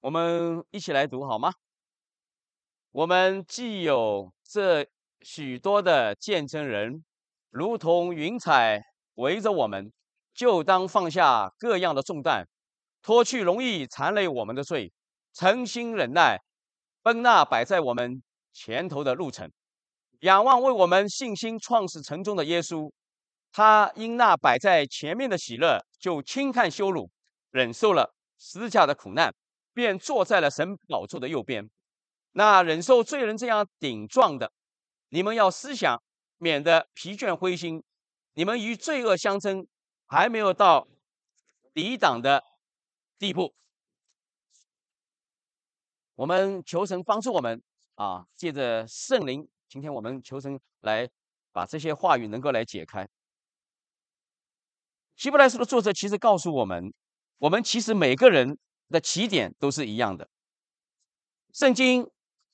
我们一起来读好吗？我们既有这许多的见证人，如同云彩围着我们，就当放下各样的重担，脱去容易缠累我们的罪，诚心忍耐，奔那摆在我们前头的路程，仰望为我们信心创始成终的耶稣。他因那摆在前面的喜乐，就轻看羞辱，忍受了十字架的苦难。便坐在了神宝座的右边。那忍受罪人这样顶撞的，你们要思想，免得疲倦灰心。你们与罪恶相争，还没有到抵挡的地步。我们求神帮助我们啊！借着圣灵，今天我们求神来把这些话语能够来解开。希伯来书的作者其实告诉我们，我们其实每个人。的起点都是一样的。圣经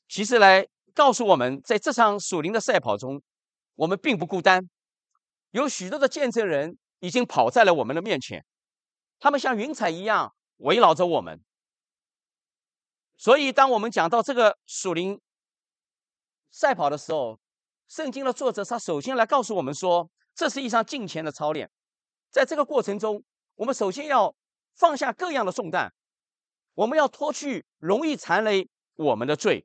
其实来告诉我们，在这场属灵的赛跑中，我们并不孤单，有许多的见证人已经跑在了我们的面前，他们像云彩一样围绕着我们。所以，当我们讲到这个属灵赛跑的时候，圣经的作者他首先来告诉我们说，这是一场敬虔的操练。在这个过程中，我们首先要放下各样的重担。我们要脱去容易缠累我们的罪。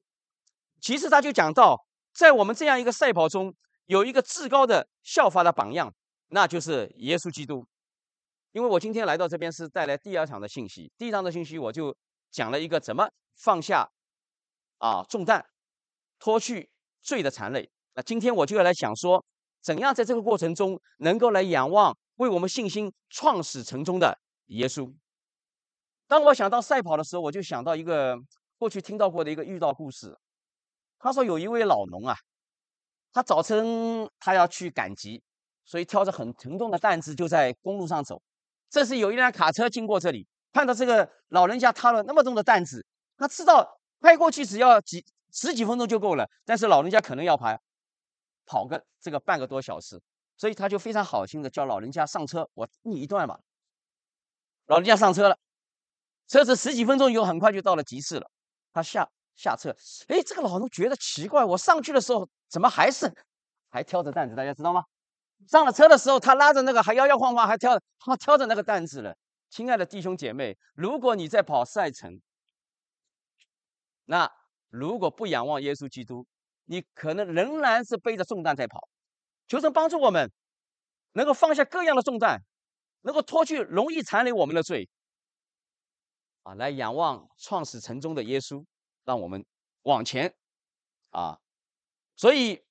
其实他就讲到，在我们这样一个赛跑中，有一个至高的效法的榜样，那就是耶稣基督。因为我今天来到这边是带来第二场的信息，第一场的信息我就讲了一个怎么放下啊重担，脱去罪的缠累。那今天我就要来讲说，怎样在这个过程中能够来仰望为我们信心创始成终的耶稣。当我想到赛跑的时候，我就想到一个过去听到过的一个遇到故事。他说有一位老农啊，他早晨他要去赶集，所以挑着很沉重的担子就在公路上走。这时有一辆卡车经过这里，看到这个老人家挑了那么重的担子，他知道开过去只要几十几分钟就够了，但是老人家可能要跑跑个这个半个多小时，所以他就非常好心的叫老人家上车，我你一段吧。老人家上车了。车子十几分钟以后，很快就到了集市了。他下下车，哎，这个老农觉得奇怪，我上去的时候怎么还是还挑着担子？大家知道吗？上了车的时候，他拉着那个还摇摇晃晃，还挑他挑着那个担子了。亲爱的弟兄姐妹，如果你在跑赛程，那如果不仰望耶稣基督，你可能仍然是背着重担在跑。求神帮助我们，能够放下各样的重担，能够脱去容易缠累我们的罪。啊，来仰望创始成终的耶稣，让我们往前啊！所以，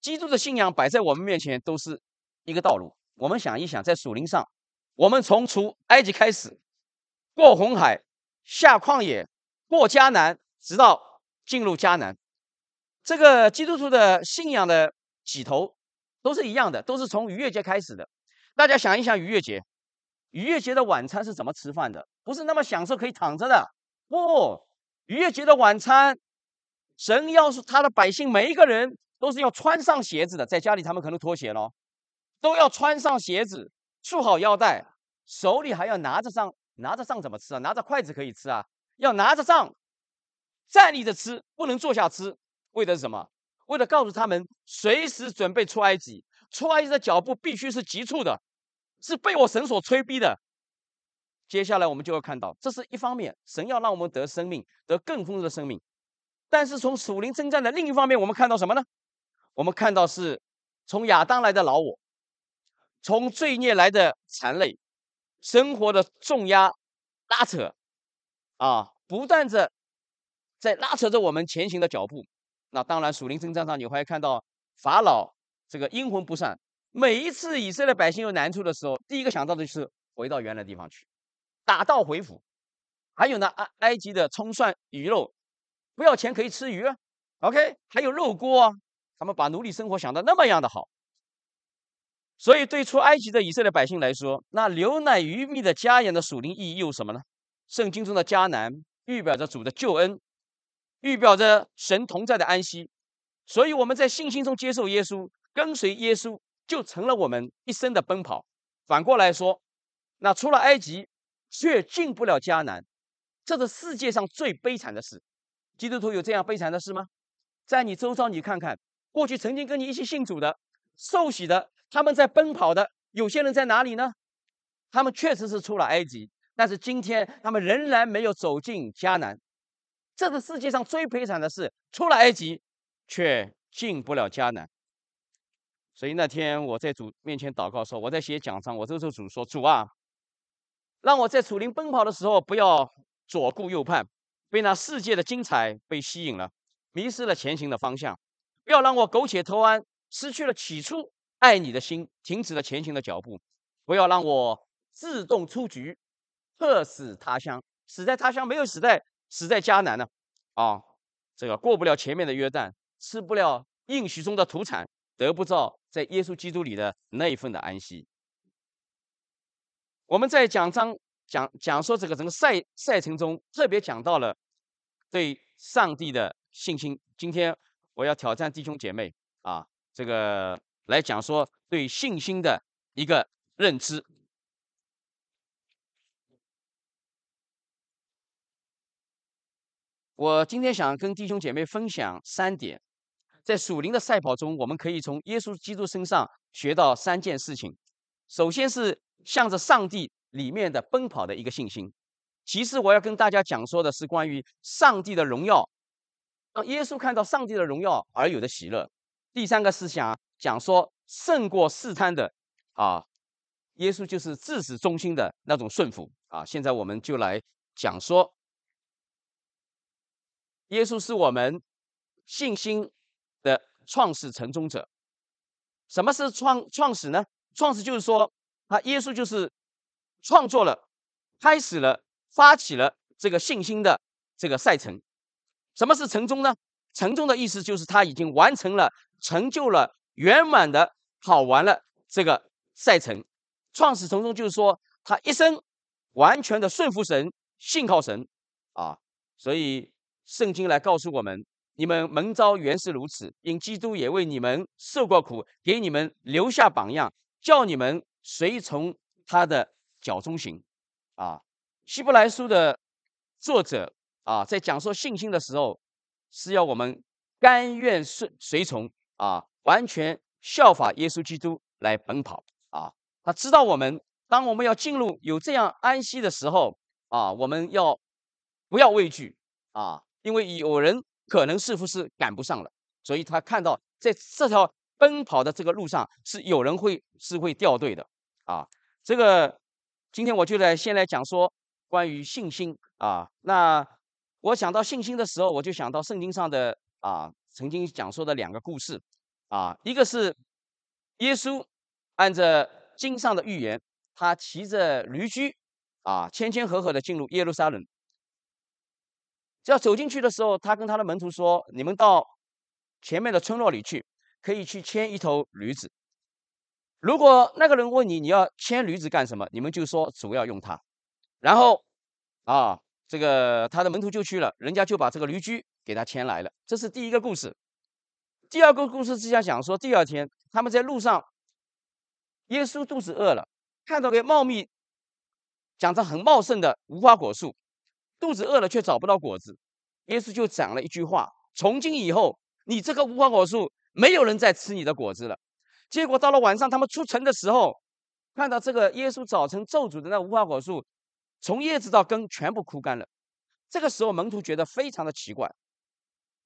基督的信仰摆在我们面前都是一个道路。我们想一想，在属灵上，我们从出埃及开始，过红海，下旷野，过迦南，直到进入迦南。这个基督徒的信仰的起头都是一样的，都是从逾越节开始的。大家想一想，逾越节，逾越节的晚餐是怎么吃饭的？不是那么享受可以躺着的，不，逾越节的晚餐，神要是他的百姓每一个人都是要穿上鞋子的，在家里他们可能脱鞋了，都要穿上鞋子，束好腰带，手里还要拿着杖，拿着杖怎么吃啊？拿着筷子可以吃啊，要拿着杖，站立着吃，不能坐下吃，为的是什么？为了告诉他们，随时准备出埃及，出埃及的脚步必须是急促的，是被我神所催逼的。接下来我们就会看到，这是一方面，神要让我们得生命，得更丰盛的生命。但是从属灵征战的另一方面，我们看到什么呢？我们看到是从亚当来的老我，从罪孽来的残累，生活的重压拉扯，啊，不断着在拉扯着我们前行的脚步。那当然，属灵征战上你会看到法老这个阴魂不散。每一次以色列百姓有难处的时候，第一个想到的就是回到原来地方去。打道回府，还有呢，埃埃及的葱蒜鱼肉，不要钱可以吃鱼啊，OK，还有肉锅啊，他们把奴隶生活想的那么样的好，所以对出埃及的以色列百姓来说，那牛奶鱼蜜的家园的属灵意义又什么呢？圣经中的迦南预表着主的救恩，预表着神同在的安息，所以我们在信心中接受耶稣，跟随耶稣，就成了我们一生的奔跑。反过来说，那出了埃及。却进不了迦南，这是世界上最悲惨的事。基督徒有这样悲惨的事吗？在你周遭，你看看，过去曾经跟你一起信主的、受洗的，他们在奔跑的，有些人在哪里呢？他们确实是出了埃及，但是今天他们仍然没有走进迦南。这是世界上最悲惨的事，出了埃及，却进不了迦南。所以那天我在主面前祷告说：“我在写讲章，我这时候主说：‘主啊，让我在楚林奔跑的时候，不要左顾右盼，被那世界的精彩被吸引了，迷失了前行的方向；不要让我苟且偷安，失去了起初爱你的心，停止了前行的脚步；不要让我自动出局，客死他乡，死在他乡，没有死在死在迦南呢？啊，这个过不了前面的约旦，吃不了应许中的土产。”得不到在耶稣基督里的那一份的安息。我们在讲章讲讲说这个整个赛赛程中，特别讲到了对上帝的信心。今天我要挑战弟兄姐妹啊，这个来讲说对信心的一个认知。我今天想跟弟兄姐妹分享三点。在属灵的赛跑中，我们可以从耶稣基督身上学到三件事情。首先是向着上帝里面的奔跑的一个信心。其次，我要跟大家讲说的是关于上帝的荣耀，让耶稣看到上帝的荣耀而有的喜乐。第三个思想讲说胜过试探的啊，耶稣就是至始忠心的那种顺服啊。现在我们就来讲说，耶稣是我们信心。创始成终者，什么是创创始呢？创始就是说，他耶稣就是创作了、开始了、发起了这个信心的这个赛程。什么是成终呢？成终的意思就是他已经完成了、成就了、圆满的跑完了这个赛程。创始成终就是说，他一生完全的顺服神、信靠神啊。所以圣经来告诉我们。你们蒙召原是如此，因基督也为你们受过苦，给你们留下榜样，叫你们随从他的脚中行。啊，希伯来书的作者啊，在讲说信心的时候，是要我们甘愿顺随从啊，完全效法耶稣基督来奔跑啊。他知道我们，当我们要进入有这样安息的时候啊，我们要不要畏惧啊？因为有人。可能似乎是赶不上了，所以他看到在这条奔跑的这个路上是有人会是会掉队的啊。这个今天我就来先来讲说关于信心啊。那我想到信心的时候，我就想到圣经上的啊曾经讲说的两个故事啊，一个是耶稣按着经上的预言，他骑着驴驹啊，谦谦和和的进入耶路撒冷。只要走进去的时候，他跟他的门徒说：“你们到前面的村落里去，可以去牵一头驴子。如果那个人问你你要牵驴子干什么，你们就说主要用它。然后啊，这个他的门徒就去了，人家就把这个驴驹给他牵来了。这是第一个故事。第二个故事是讲说，第二天他们在路上，耶稣肚子饿了，看到个茂密、长着很茂盛的无花果树。”肚子饿了却找不到果子，耶稣就讲了一句话：“从今以后，你这棵无花果树，没有人再吃你的果子了。”结果到了晚上，他们出城的时候，看到这个耶稣早晨咒诅的那无花果树，从叶子到根全部枯干了。这个时候，门徒觉得非常的奇怪。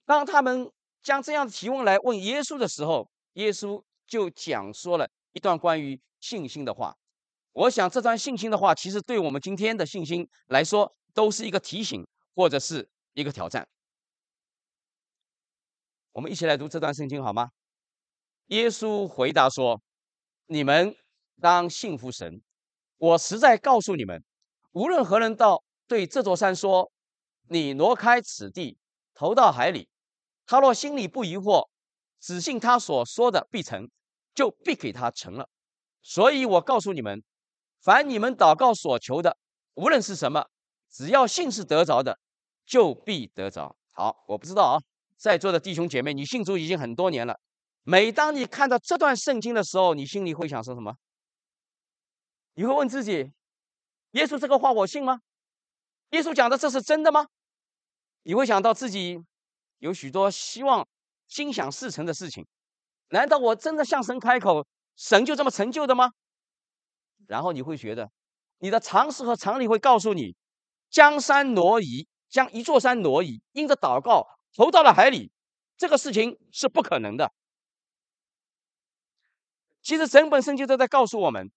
当他们将这样的提问来问耶稣的时候，耶稣就讲说了一段关于信心的话。我想这段信心的话，其实对我们今天的信心来说。都是一个提醒，或者是一个挑战。我们一起来读这段圣经好吗？耶稣回答说：“你们当信服神。我实在告诉你们，无论何人到对这座山说：‘你挪开此地，投到海里’，他若心里不疑惑，只信他所说的必成，就必给他成了。所以我告诉你们，凡你们祷告所求的，无论是什么。”只要信是得着的，就必得着。好，我不知道啊，在座的弟兄姐妹，你信主已经很多年了。每当你看到这段圣经的时候，你心里会想说什么？你会问自己：耶稣这个话我信吗？耶稣讲的这是真的吗？你会想到自己有许多希望心想事成的事情，难道我真的向神开口，神就这么成就的吗？然后你会觉得，你的常识和常理会告诉你，将山挪移，将一座山挪移，因着祷告投到了海里，这个事情是不可能的。其实整本圣经都在告诉我们，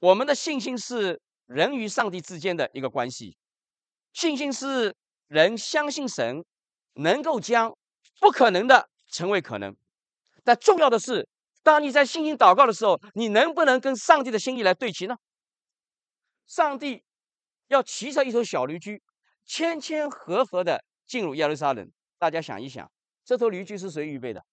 我们的信心是人与上帝之间的一个关系，信心是人相信神能够将不可能的成为可能。但重要的是，当你在信心祷告的时候，你能不能跟上帝的心意来对齐呢？上帝要骑着一头小驴驹，谦谦和和的进入耶路撒冷。大家想一想，这头驴驹是谁预备的？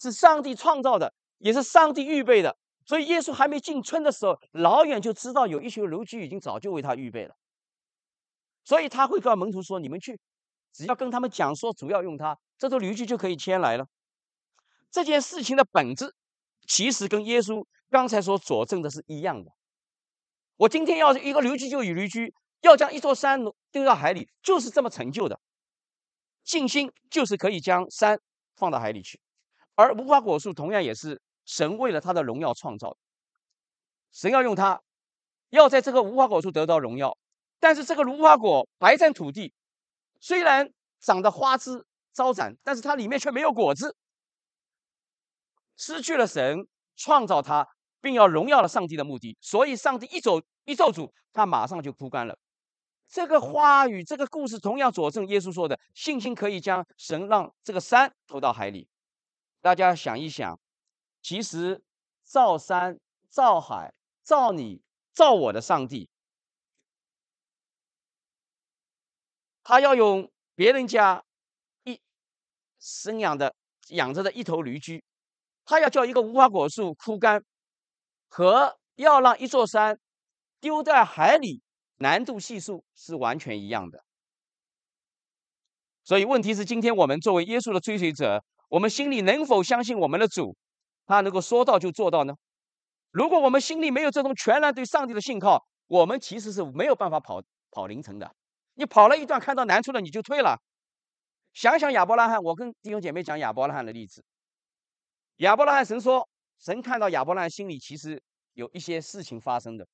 是上帝创造的，也是上帝预备的。所以耶稣还没进村的时候，老远就知道有一群驴驹已经早就为他预备了。所以他会告诉门徒说：“你们去，只要跟他们讲说，主要用它，这头驴驹就可以牵来了。”这件事情的本质，其实跟耶稣刚才所佐证的是一样的。我今天要一个驴驹就与驴驹，要将一座山丢到海里，就是这么成就的。信心就是可以将山放到海里去。而无花果树同样也是神为了他的荣耀创造的，神要用它，要在这个无花果树得到荣耀。但是这个无花果白占土地，虽然长得花枝招展，但是它里面却没有果子，失去了神创造它并要荣耀了上帝的目的。所以上帝一走一咒诅，他马上就枯干了。这个话语，这个故事同样佐证耶稣说的信心可以将神让这个山投到海里。大家想一想，其实造山、造海、造你、造我的上帝，他要用别人家一生养的、养着的一头驴驹，他要叫一个无花果树枯干，和要让一座山丢在海里，难度系数是完全一样的。所以问题是，今天我们作为耶稣的追随者。我们心里能否相信我们的主，他能够说到就做到呢？如果我们心里没有这种全然对上帝的信靠，我们其实是没有办法跑跑凌晨的。你跑了一段，看到难处了，你就退了。想想亚伯拉罕，我跟弟兄姐妹讲亚伯拉罕的例子。亚伯拉罕神说，神看到亚伯拉罕心里其实有一些事情发生的。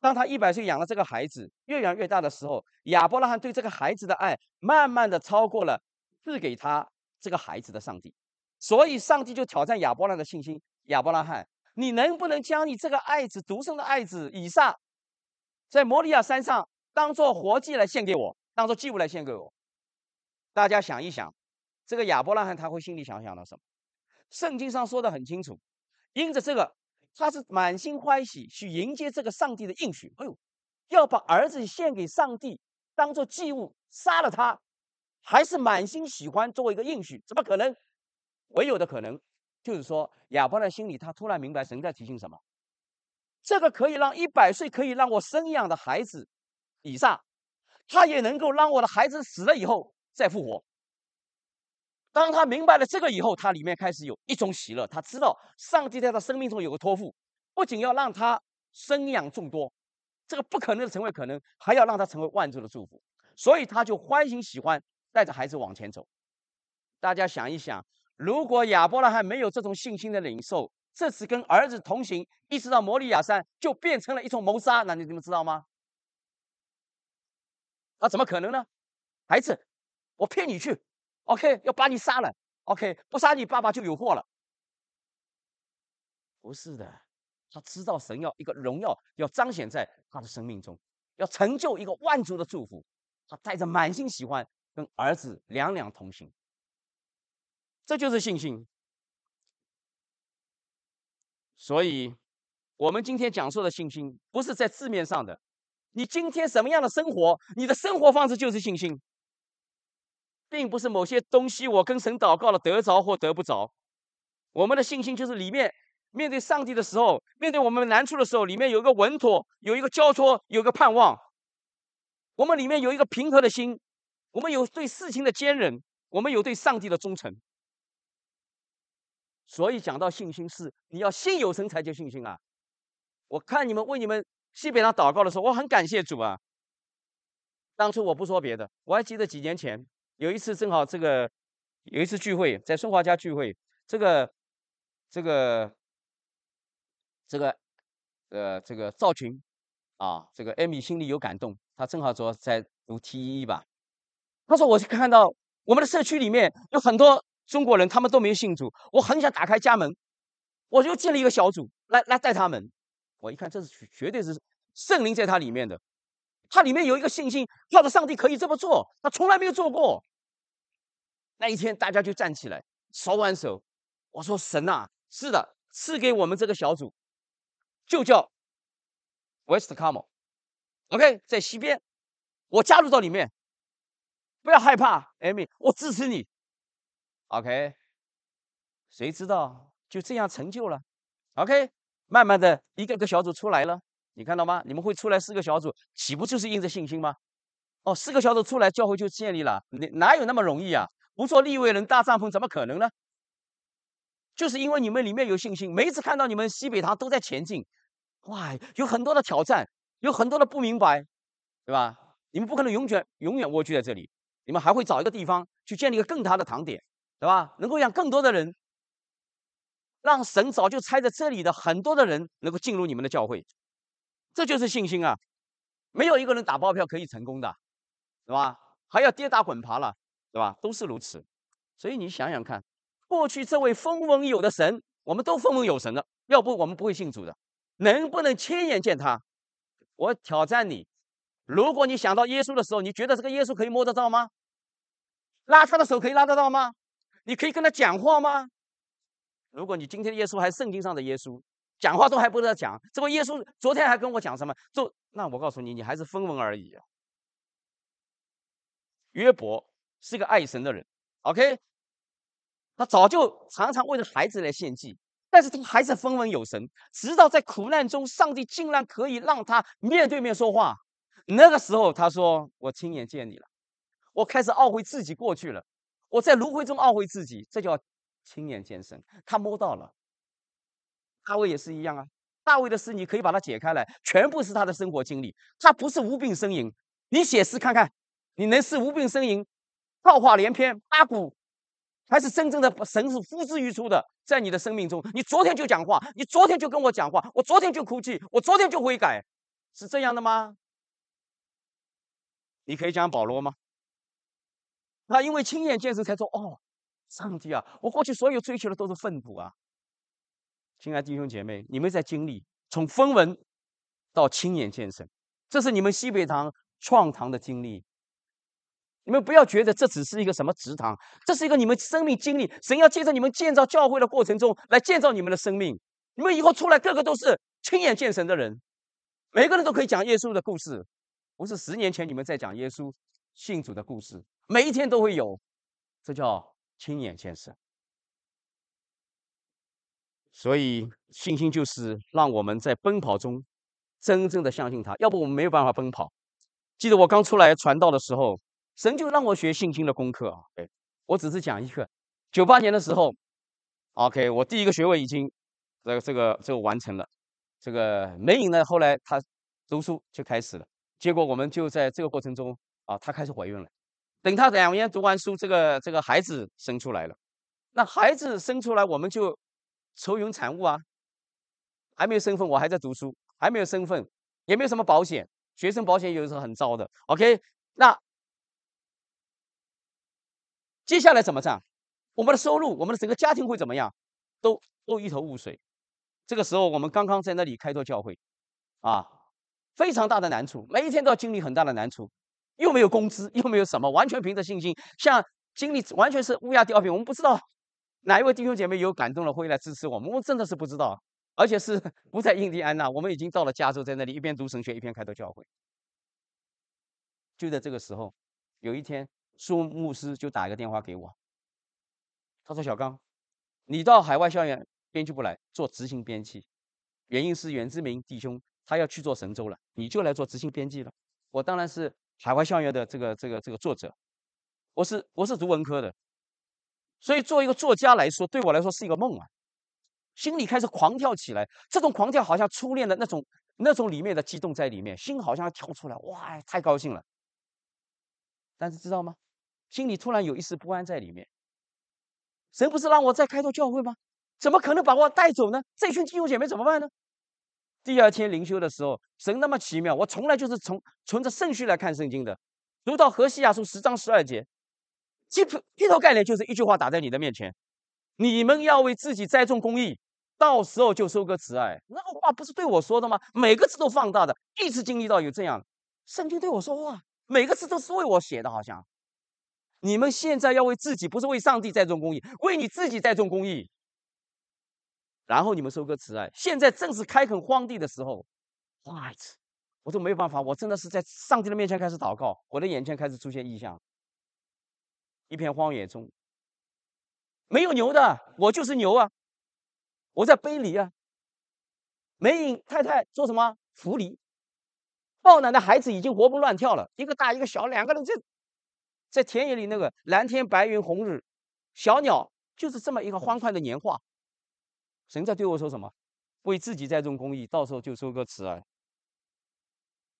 当他一百岁养了这个孩子，越养越大的时候，亚伯拉罕对这个孩子的爱，慢慢的超过了赐给他。这个孩子的上帝，所以上帝就挑战亚伯拉罕的信心。亚伯拉罕，你能不能将你这个爱子独生的爱子以撒，在摩利亚山上当做活祭来献给我，当做祭物来献给我？大家想一想，这个亚伯拉罕他会心里想想到什么？圣经上说的很清楚，因着这个，他是满心欢喜去迎接这个上帝的应许。哎呦，要把儿子献给上帝，当做祭物，杀了他。还是满心喜欢作为一个应许，怎么可能？唯有的可能就是说，亚伯拉心里他突然明白神在提醒什么。这个可以让一百岁可以让我生养的孩子以上，他也能够让我的孩子死了以后再复活。当他明白了这个以后，他里面开始有一种喜乐，他知道上帝在他生命中有个托付，不仅要让他生养众多，这个不可能的成为可能，还要让他成为万族的祝福，所以他就欢欣喜欢。带着孩子往前走，大家想一想，如果亚伯拉罕没有这种信心的领受，这次跟儿子同行，一直到摩利亚山，就变成了一种谋杀，那你们知道吗？那怎么可能呢？孩子，我骗你去，OK，要把你杀了，OK，不杀你爸爸就有祸了。不是的，他知道神要一个荣耀要彰显在他的生命中，要成就一个万族的祝福，他带着满心喜欢。跟儿子两两同行，这就是信心。所以，我们今天讲述的信心，不是在字面上的。你今天什么样的生活，你的生活方式就是信心，并不是某些东西我跟神祷告了得着或得不着。我们的信心就是里面面对上帝的时候，面对我们难处的时候，里面有一个稳妥，有一个交托，有个盼望。我们里面有一个平和的心。我们有对事情的坚韧，我们有对上帝的忠诚，所以讲到信心是你要心有神才叫信心啊！我看你们为你们西北上祷告的时候，我很感谢主啊！当初我不说别的，我还记得几年前有一次，正好这个有一次聚会，在孙华家聚会，这个这个这个呃这个赵群啊，这个艾米心里有感动，他正好说在读 T 一吧，他说我就看到我们的社区里面有很多中国人，他们都没有信主，我很想打开家门，我就建立一个小组来来带他们。我一看，这是绝对是圣灵在他里面的，他里面有一个信心，靠着上帝可以这么做，他从来没有做过。那一天，大家就站起来，手挽手。我说：“神呐，是的，赐给我们这个小组，就叫 West Come，OK，在西边，我加入到里面，不要害怕，Amy，我支持你，OK。谁知道就这样成就了，OK。”慢慢的一个个小组出来了，你看到吗？你们会出来四个小组，岂不就是印着信心吗？哦，四个小组出来，教会就建立了。你哪有那么容易啊？不做立位人搭帐篷，怎么可能呢？就是因为你们里面有信心，每一次看到你们西北堂都在前进，哇，有很多的挑战，有很多的不明白，对吧？你们不可能永远永远蜗居在这里，你们还会找一个地方去建立一个更大的堂点，对吧？能够让更多的人。让神早就猜在这里的很多的人能够进入你们的教会，这就是信心啊！没有一个人打包票可以成功的，是吧？还要跌打滚爬了，对吧？都是如此。所以你想想看，过去这位风闻有的神，我们都风闻有神的，要不我们不会信主的。能不能亲眼见他？我挑战你，如果你想到耶稣的时候，你觉得这个耶稣可以摸得到吗？拉他的手可以拉得到吗？你可以跟他讲话吗？如果你今天耶稣还是圣经上的耶稣，讲话都还不得讲，这不耶稣昨天还跟我讲什么？就那我告诉你，你还是分文而已啊。约伯是个爱神的人，OK，他早就常常为了孩子来献祭，但是他还是分文有神，直到在苦难中，上帝竟然可以让他面对面说话。那个时候他说：“我亲眼见你了，我开始懊悔自己过去了，我在炉灰中懊悔自己。”这叫。亲眼见神，他摸到了。大卫也是一样啊。大卫的诗你可以把它解开来，全部是他的生活经历。他不是无病呻吟。你写诗看看，你能是无病呻吟、造化连篇、八股，还是真正的神是呼之欲出的？在你的生命中，你昨天就讲话，你昨天就跟我讲话，我昨天就哭泣，我昨天就悔改，是这样的吗？你可以讲保罗吗？他因为亲眼见识才说哦。上帝啊，我过去所有追求的都是粪土啊！亲爱弟兄姐妹，你们在经历从风闻到亲眼见神，这是你们西北堂创堂的经历。你们不要觉得这只是一个什么祠堂，这是一个你们生命经历。神要借着你们建造教会的过程中来建造你们的生命。你们以后出来，个个都是亲眼见神的人，每个人都可以讲耶稣的故事，不是十年前你们在讲耶稣信主的故事，每一天都会有，这叫。亲眼见神，所以信心就是让我们在奔跑中真正的相信他，要不我们没有办法奔跑。记得我刚出来传道的时候，神就让我学信心的功课啊。哎，我只是讲一个，九八年的时候，OK，我第一个学位已经这个这个这个完成了。这个梅影呢，后来她读书就开始了，结果我们就在这个过程中啊，她开始怀孕了。等他两年读完书，这个这个孩子生出来了，那孩子生出来，我们就愁云惨雾啊，还没有身份，我还在读书，还没有身份，也没有什么保险，学生保险有时候很糟的。OK，那接下来怎么样？我们的收入，我们的整个家庭会怎么样？都都一头雾水。这个时候，我们刚刚在那里开拓教会，啊，非常大的难处，每一天都要经历很大的难处。又没有工资，又没有什么，完全凭着信心，像经历完全是乌鸦吊瓶。我们不知道哪一位弟兄姐妹有感动了会来支持我们，我真的是不知道。而且是不在印第安纳，我们已经到了加州，在那里一边读神学一边开拓教会。就在这个时候，有一天，苏牧师就打一个电话给我，他说：“小刚，你到海外校园编辑部来做执行编辑，原因是袁志明弟兄他要去做神州了，你就来做执行编辑了。”我当然是。海外校园的这个这个这个作者，我是我是读文科的，所以做一个作家来说，对我来说是一个梦啊，心里开始狂跳起来。这种狂跳好像初恋的那种那种里面的激动在里面，心好像要跳出来，哇，太高兴了。但是知道吗？心里突然有一丝不安在里面。神不是让我再开拓教会吗？怎么可能把我带走呢？这群弟兄姐妹怎么办呢？第二天灵修的时候，神那么奇妙，我从来就是从存着顺序来看圣经的。读到何西亚书十章十二节，基本劈头盖脸就是一句话打在你的面前：你们要为自己栽种公益，到时候就收割慈爱。那个话不是对我说的吗？每个字都放大的，一直经历到有这样，圣经对我说话，每个字都是为我写的，好像。你们现在要为自己，不是为上帝栽种公益，为你自己栽种公益。然后你们收割慈爱，现在正是开垦荒地的时候。What？我都没有办法，我真的是在上帝的面前开始祷告，我的眼前开始出现异象。一片荒野中，没有牛的，我就是牛啊！我在背犁啊。梅影太太做什么？扶犁。抱奶的孩子已经活蹦乱跳了，一个大一个小，两个人在在田野里，那个蓝天白云红日，小鸟就是这么一个欢快的年华。神在对我说什么？为自己栽种公益，到时候就收割慈爱。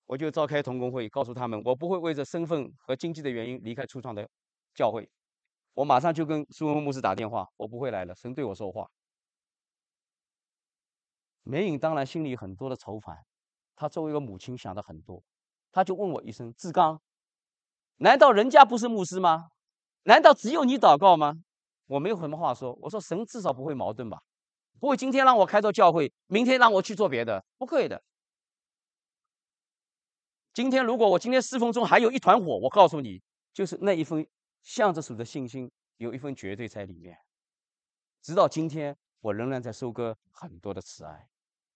我就召开同工会，告诉他们，我不会为着身份和经济的原因离开初创的教会。我马上就跟苏文牧师打电话，我不会来了。神对我说话。梅影当然心里很多的愁烦，他作为一个母亲想的很多，他就问我一声：“志刚，难道人家不是牧师吗？难道只有你祷告吗？”我没有什么话说，我说神至少不会矛盾吧。不会，今天让我开做教会，明天让我去做别的，不会的。今天如果我今天侍奉中还有一团火，我告诉你，就是那一份向着主的信心，有一份绝对在里面。直到今天，我仍然在收割很多的慈爱。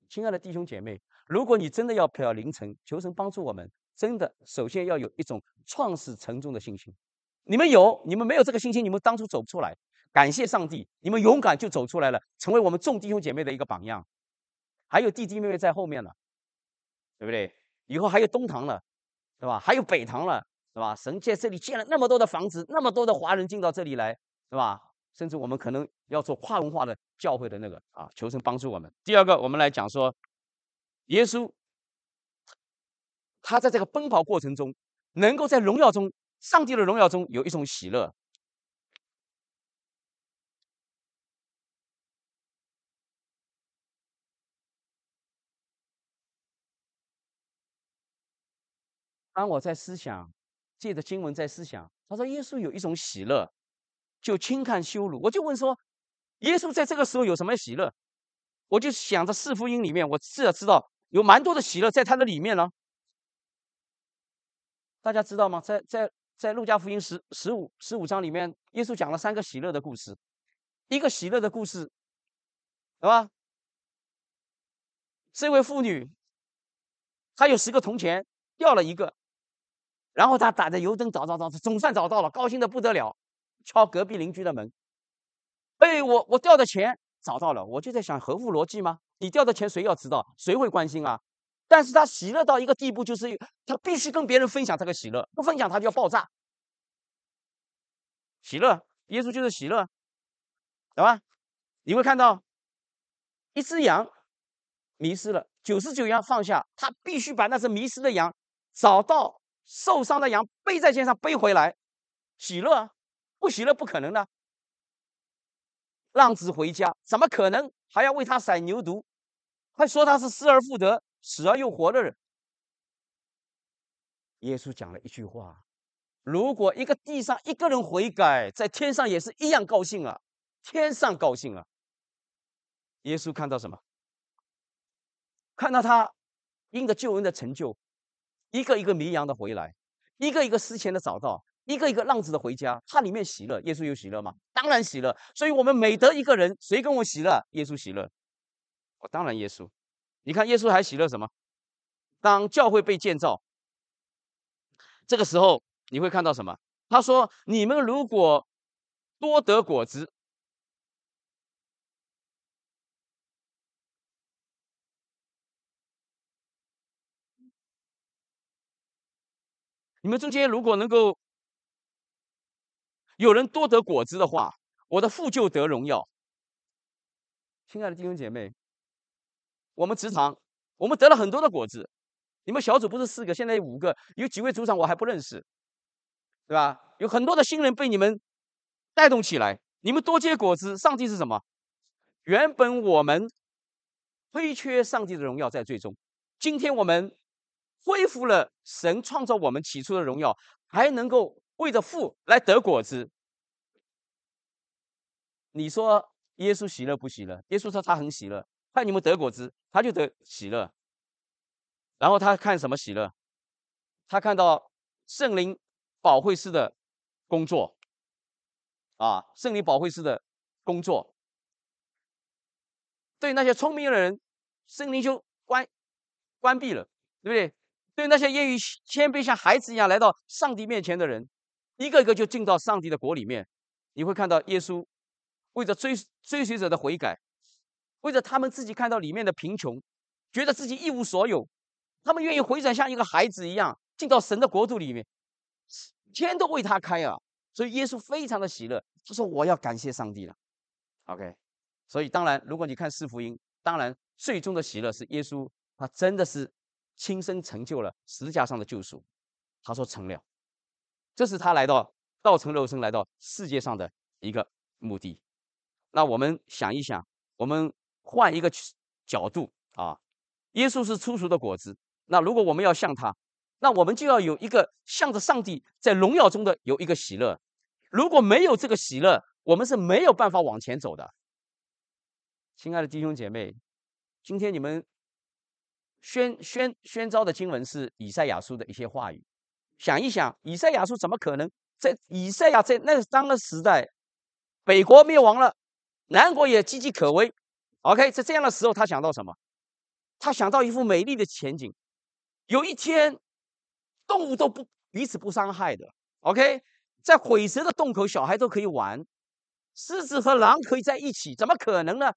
亲爱的弟兄姐妹，如果你真的要跑到凌晨，求神帮助我们，真的首先要有一种创始沉重的信心。你们有，你们没有这个信心，你们当初走不出来。感谢上帝，你们勇敢就走出来了，成为我们众弟兄姐妹的一个榜样。还有弟弟妹妹在后面呢，对不对？以后还有东堂了，对吧？还有北堂了，是吧？神在这里建了那么多的房子，那么多的华人进到这里来，是吧？甚至我们可能要做跨文化的教会的那个啊，求神帮助我们。第二个，我们来讲说，耶稣他在这个奔跑过程中，能够在荣耀中，上帝的荣耀中有一种喜乐。当我在思想，借着经文在思想，他说耶稣有一种喜乐，就轻看羞辱。我就问说，耶稣在这个时候有什么喜乐？我就想着四福音里面，我至少知道有蛮多的喜乐在他的里面呢。大家知道吗？在在在路加福音十十五十五章里面，耶稣讲了三个喜乐的故事。一个喜乐的故事，对吧？这位妇女，她有十个铜钱，掉了一个。然后他打着油灯找找找，总算找到了，高兴的不得了，敲隔壁邻居的门。哎，我我掉的钱找到了，我就在想，合乎逻辑吗？你掉的钱谁要知道？谁会关心啊？但是他喜乐到一个地步，就是他必须跟别人分享这个喜乐，不分享他就要爆炸。喜乐，耶稣就是喜乐，懂吧？你会看到一只羊迷失了，九十九羊放下，他必须把那只迷失的羊找到。受伤的羊背在肩上背回来，喜乐不喜乐不可能的。浪子回家怎么可能还要为他撒牛犊？还说他是失而复得、死而又活的人。耶稣讲了一句话：如果一个地上一个人悔改，在天上也是一样高兴啊，天上高兴啊。耶稣看到什么？看到他因着救恩的成就。一个一个迷羊的回来，一个一个失钱的找到，一个一个浪子的回家，他里面喜乐。耶稣有喜乐吗？当然喜乐。所以，我们每得一个人，谁跟我喜乐？耶稣喜乐。我当然耶稣。你看，耶稣还喜乐什么？当教会被建造，这个时候你会看到什么？他说：“你们如果多得果子。”你们中间如果能够有人多得果子的话，我的父就得荣耀。亲爱的弟兄姐妹，我们职场我们得了很多的果子。你们小组不是四个，现在有五个，有几位组长我还不认识。对吧？有很多的新人被你们带动起来，你们多结果子。上帝是什么？原本我们亏缺上帝的荣耀在最终，今天我们恢复了神创造我们起初的荣耀，还能够为着父来得果子。你说耶稣喜乐不喜乐？耶稣说他很喜乐，看你们得果子，他就得喜乐。然后他看什么喜乐？他看到圣灵。保会师的工作啊，圣灵保会师的工作，对那些聪明的人，圣灵就关关闭了，对不对？对那些愿意谦卑像孩子一样来到上帝面前的人，一个一个就进到上帝的国里面。你会看到耶稣为着追追随者的悔改，为着他们自己看到里面的贫穷，觉得自己一无所有，他们愿意回转像一个孩子一样进到神的国度里面。天都为他开啊，所以耶稣非常的喜乐。他说：“我要感谢上帝了。” OK，所以当然，如果你看四福音，当然最终的喜乐是耶稣，他真的是亲身成就了十字架上的救赎。他说成了，这是他来到道成肉身来到世界上的一个目的。那我们想一想，我们换一个角度啊，耶稣是出熟的果子。那如果我们要像他。那我们就要有一个向着上帝在荣耀中的有一个喜乐，如果没有这个喜乐，我们是没有办法往前走的。亲爱的弟兄姐妹，今天你们宣宣宣召的经文是以赛亚书的一些话语，想一想，以赛亚书怎么可能在以赛亚在那当个时代，北国灭亡了，南国也岌岌可危。OK，在这样的时候，他想到什么？他想到一幅美丽的前景，有一天。动物都不彼此不伤害的，OK，在毁蛇的洞口，小孩都可以玩，狮子和狼可以在一起，怎么可能呢？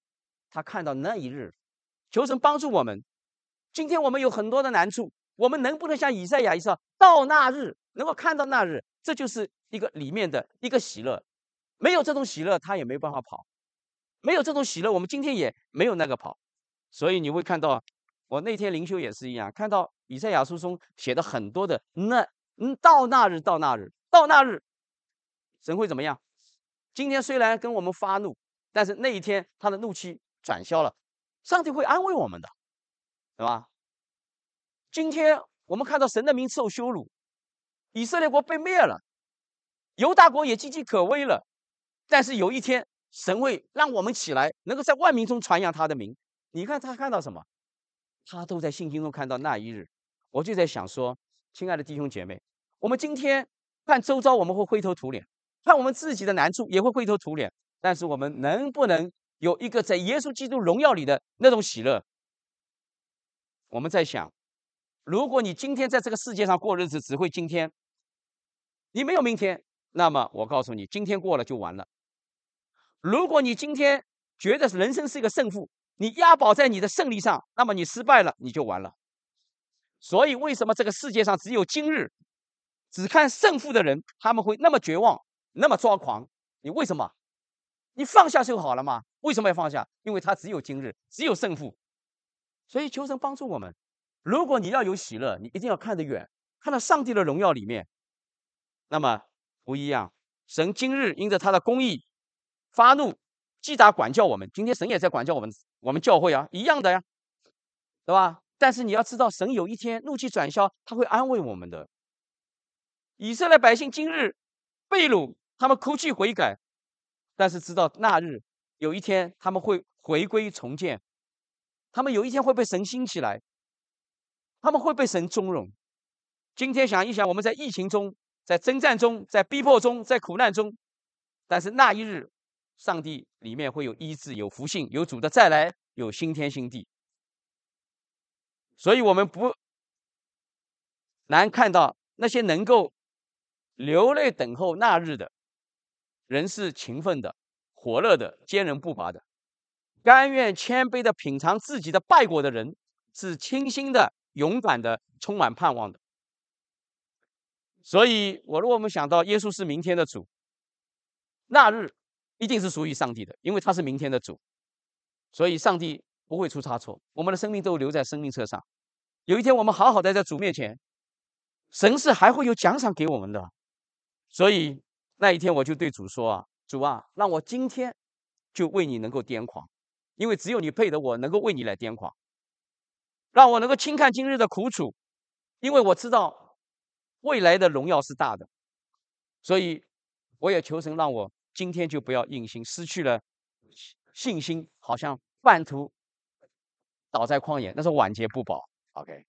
他看到那一日，求神帮助我们。今天我们有很多的难处，我们能不能像以赛亚一样，到那日能够看到那日？这就是一个里面的一个喜乐。没有这种喜乐，他也没办法跑；没有这种喜乐，我们今天也没有那个跑。所以你会看到，我那天灵修也是一样，看到。以赛亚书中写的很多的那嗯，到那日，到那日，到那日，神会怎么样？今天虽然跟我们发怒，但是那一天他的怒气转消了，上帝会安慰我们的，对吧？今天我们看到神的名受羞辱，以色列国被灭了，犹大国也岌岌可危了，但是有一天神会让我们起来，能够在万民中传扬他的名。你看他看到什么？他都在信心中看到那一日。我就在想说，亲爱的弟兄姐妹，我们今天看周遭，我们会灰头土脸；看我们自己的难处，也会灰头土脸。但是我们能不能有一个在耶稣基督荣耀里的那种喜乐？我们在想，如果你今天在这个世界上过日子，只会今天，你没有明天，那么我告诉你，今天过了就完了。如果你今天觉得人生是一个胜负，你押宝在你的胜利上，那么你失败了，你就完了。所以，为什么这个世界上只有今日只看胜负的人，他们会那么绝望，那么抓狂？你为什么？你放下就好了嘛？为什么要放下？因为他只有今日，只有胜负。所以，求神帮助我们。如果你要有喜乐，你一定要看得远，看到上帝的荣耀里面。那么不一样，神今日因着他的公义发怒，击打管教我们。今天神也在管教我们，我们教会啊，一样的呀，对吧？但是你要知道，神有一天怒气转消，他会安慰我们的。以色列百姓今日被掳，他们哭泣悔改，但是知道那日有一天他们会回归重建，他们有一天会被神兴起来，他们会被神尊荣。今天想一想，我们在疫情中，在征战中，在逼迫中，在苦难中，但是那一日，上帝里面会有医治，有福幸，有主的再来，有新天新地。所以，我们不难看到那些能够流泪等候那日的人是勤奋的、火热的、坚韧不拔的，甘愿谦卑的品尝自己的败果的人是清新的、勇敢的、充满盼望的。所以，我如果我们想到耶稣是明天的主，那日一定是属于上帝的，因为他是明天的主，所以上帝不会出差错。我们的生命都留在生命册上。有一天，我们好好的在主面前，神是还会有奖赏给我们的。所以那一天我就对主说啊，主啊，让我今天就为你能够癫狂，因为只有你配得我能够为你来癫狂，让我能够轻看今日的苦楚，因为我知道未来的荣耀是大的，所以我也求神让我今天就不要硬心，失去了信心，好像半途倒在旷野，那是晚节不保。OK。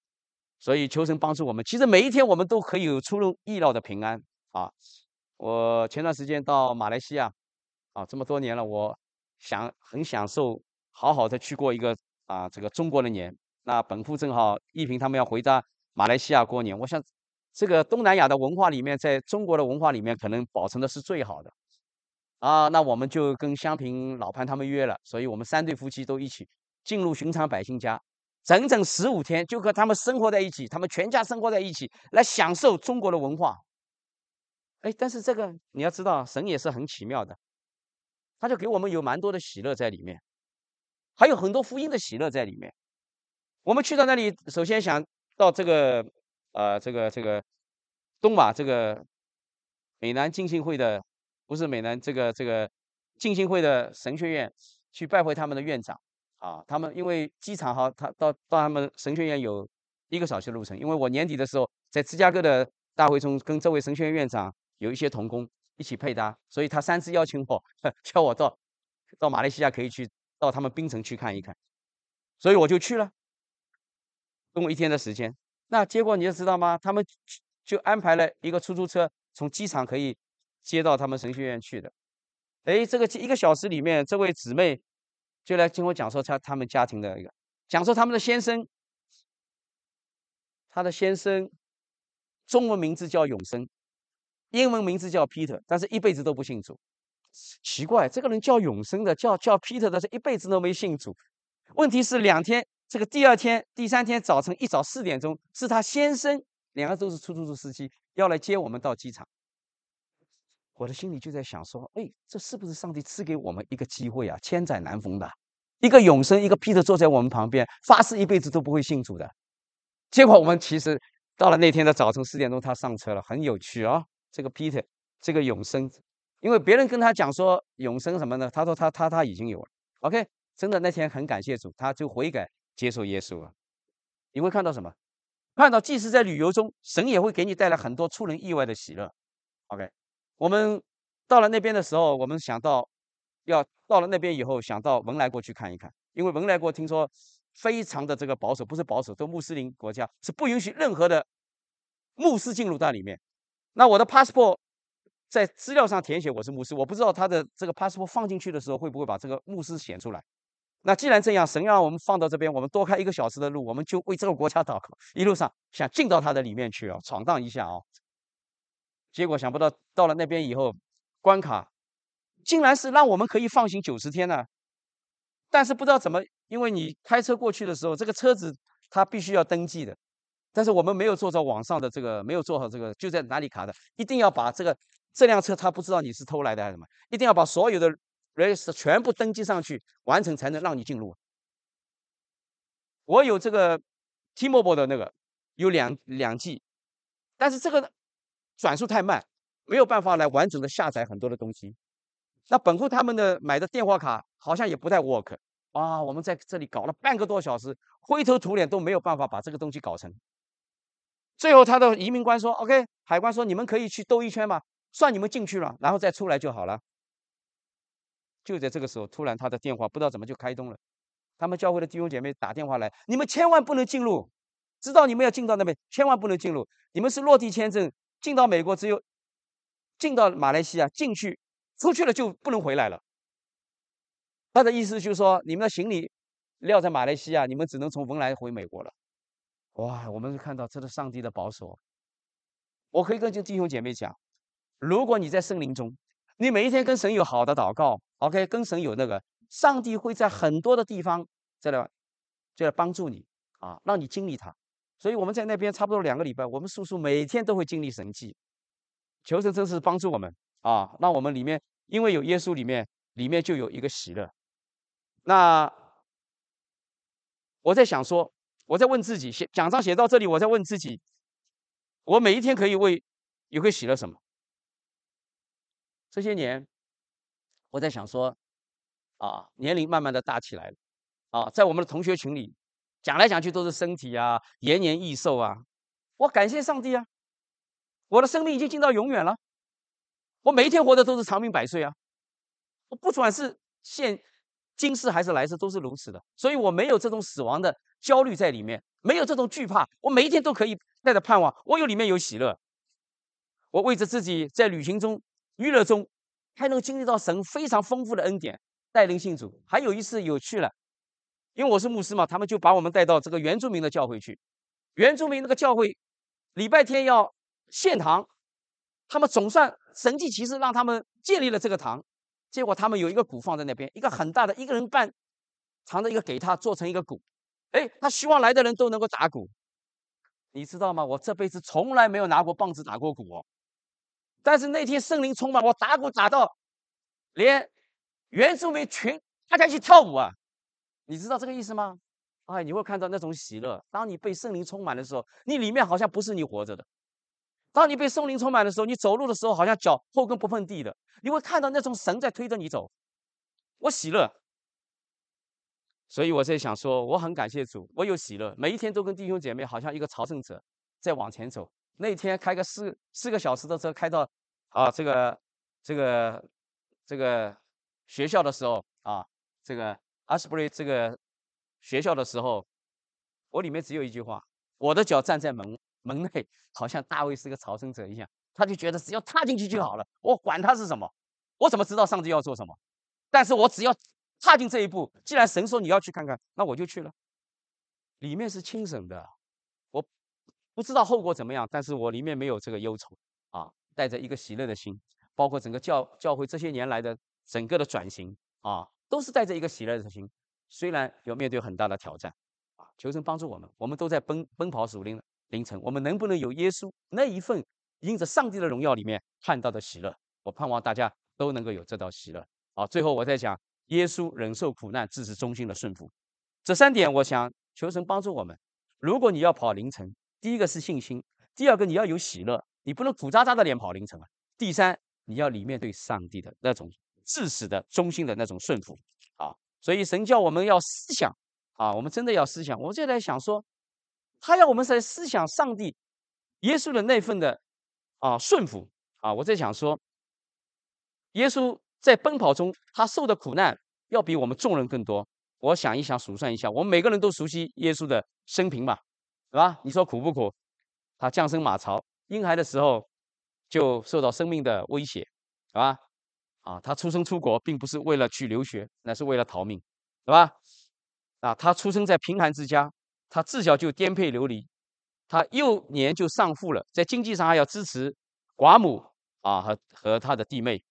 所以求神帮助我们。其实每一天我们都可以有出人意料的平安啊！我前段时间到马来西亚啊，这么多年了，我想很享受，好好的去过一个啊这个中国的年。那本父正好一平他们要回到马来西亚过年，我想这个东南亚的文化里面，在中国的文化里面可能保存的是最好的啊。那我们就跟香平老潘他们约了，所以我们三对夫妻都一起进入寻常百姓家。整整十五天，就和他们生活在一起，他们全家生活在一起，来享受中国的文化。哎，但是这个你要知道，神也是很奇妙的，他就给我们有蛮多的喜乐在里面，还有很多福音的喜乐在里面。我们去到那里，首先想到这个，呃，这个这个东马这个美南浸信会的，不是美南这个这个浸信会的神学院，去拜会他们的院长。啊，他们因为机场哈，他到到他们神学院有一个小时的路程。因为我年底的时候在芝加哥的大会中跟这位神学院院长有一些同工一起配搭，所以他三次邀请我，叫我到到马来西亚可以去到他们槟城去看一看，所以我就去了，跟我一天的时间。那结果你就知道吗？他们就安排了一个出租车从机场可以接到他们神学院去的。哎，这个一个小时里面，这位姊妹。就来听我讲说他他们家庭的一个，讲说他们的先生，他的先生中文名字叫永生，英文名字叫 Peter，但是一辈子都不信主。奇怪，这个人叫永生的，叫叫 Peter 的，是一辈子都没信主。问题是两天，这个第二天、第三天早晨一早四点钟，是他先生，两个都是出租车司机，要来接我们到机场。我的心里就在想说，哎，这是不是上帝赐给我们一个机会啊？千载难逢的，一个永生，一个 Peter 坐在我们旁边，发誓一辈子都不会信主的。结果我们其实到了那天的早晨四点钟，他上车了，很有趣啊。这个 Peter，这个永生，因为别人跟他讲说永生什么呢？他说他他他已经有了。OK，真的那天很感谢主，他就悔改接受耶稣了。你会看到什么？看到即使在旅游中，神也会给你带来很多出人意外的喜乐。OK。我们到了那边的时候，我们想到要到了那边以后，想到文莱国去看一看，因为文莱国听说非常的这个保守，不是保守，都穆斯林国家，是不允许任何的牧师进入到里面。那我的 passport 在资料上填写我是牧师，我不知道他的这个 passport 放进去的时候会不会把这个牧师显出来。那既然这样，神让我们放到这边，我们多开一个小时的路，我们就为这个国家祷告，一路上想进到他的里面去啊，闯荡一下啊。结果想不到到了那边以后，关卡竟然是让我们可以放行九十天呢。但是不知道怎么，因为你开车过去的时候，这个车子它必须要登记的。但是我们没有做到网上的这个，没有做好这个，就在哪里卡的，一定要把这个这辆车他不知道你是偷来的还是什么，一定要把所有的 race 全部登记上去，完成才能让你进入。我有这个 T-Mobile 的那个有两两 G，但是这个。转速太慢，没有办法来完整的下载很多的东西。那本户他们的买的电话卡好像也不太 work 啊。我们在这里搞了半个多小时，灰头土脸都没有办法把这个东西搞成。最后他的移民官说：“OK，海关说你们可以去兜一圈吗，算你们进去了，然后再出来就好了。”就在这个时候，突然他的电话不知道怎么就开通了。他们教会的弟兄姐妹打电话来：“你们千万不能进入，知道你们要进到那边，千万不能进入，你们是落地签证。”进到美国只有进到马来西亚进去，出去了就不能回来了。他的意思就是说，你们的行李撂在马来西亚，你们只能从文莱回美国了。哇，我们看到这是上帝的保守。我可以跟这弟兄姐妹讲，如果你在森林中，你每一天跟神有好的祷告，OK，跟神有那个，上帝会在很多的地方在那就来帮助你啊，让你经历他。所以我们在那边差不多两个礼拜，我们叔叔每天都会经历神迹，求神真是帮助我们啊！让我们里面因为有耶稣，里面里面就有一个喜乐。那我在想说，我在问自己，写奖章写到这里，我在问自己，我每一天可以为有个喜乐什么？这些年，我在想说，啊，年龄慢慢的大起来了，啊，在我们的同学群里讲来讲去都是身体啊，延年益寿啊。我感谢上帝啊，我的生命已经进到永远了，我每一天活的都是长命百岁啊。我不管是现今世还是来世，都是如此的，所以我没有这种死亡的焦虑在里面，没有这种惧怕，我每一天都可以带着盼望，我有里面有喜乐。我为着自己在旅行中、娱乐中，还能经历到神非常丰富的恩典，带领信主。还有一次有趣了，因为我是牧师嘛，他们就把我们带到这个原住民的教会去。原住民那个教会礼拜天要献堂，他们总算神迹奇事让他们建立了这个堂。结果他们有一个鼓放在那边，一个很大的一个人半长的一个给他做成一个鼓，哎，他希望来的人都能够打鼓。你知道吗？我这辈子从来没有拿过棒子打过鼓哦。但是那天圣灵充满，我打鼓打到连原住民群大家一起跳舞啊！你知道这个意思吗？哎，你会看到那种喜乐。当你被圣灵充满的时候，你里面好像不是你活着的；当你被圣灵充满的时候，你走路的时候好像脚后跟不碰地的。你会看到那种神在推着你走，我喜乐。所以我在想说，我很感谢主，我有喜乐，每一天都跟弟兄姐妹好像一个朝圣者在往前走。那天开个四四个小时的车开到啊这个这个这个学校的时候啊，这个阿斯布瑞这个学校的时候，我里面只有一句话：我的脚站在门门内，好像大卫是个朝圣者一样。他就觉得只要踏进去就好了，我管他是什么，我怎么知道上帝要做什么？但是我只要踏进这一步，既然神说你要去看看，那我就去了。里面是清省的。不知道后果怎么样，但是我里面没有这个忧愁啊，带着一个喜乐的心，包括整个教教会这些年来的整个的转型啊，都是带着一个喜乐的心。虽然有面对很大的挑战啊，求神帮助我们，我们都在奔奔跑属灵凌晨，我们能不能有耶稣那一份因着上帝的荣耀里面看到的喜乐？我盼望大家都能够有这道喜乐。啊，最后我再讲耶稣忍受苦难，支持忠心的顺服，这三点，我想求神帮助我们。如果你要跑凌晨，第一个是信心，第二个你要有喜乐，你不能苦扎扎的脸跑凌晨啊。第三，你要里面对上帝的那种至死的忠心的那种顺服啊。所以神叫我们要思想啊，我们真的要思想。我就在想说，他要我们在思想上帝、耶稣的那份的啊顺服啊。我在想说，耶稣在奔跑中他受的苦难要比我们众人更多。我想一想，数算一下，我们每个人都熟悉耶稣的生平吧。是吧？你说苦不苦？他降生马槽婴孩的时候就受到生命的威胁，是吧？啊，他出生出国并不是为了去留学，那是为了逃命，是吧？啊，他出生在贫寒之家，他自小就颠沛流离，他幼年就丧父了，在经济上还要支持寡母啊和和他的弟妹。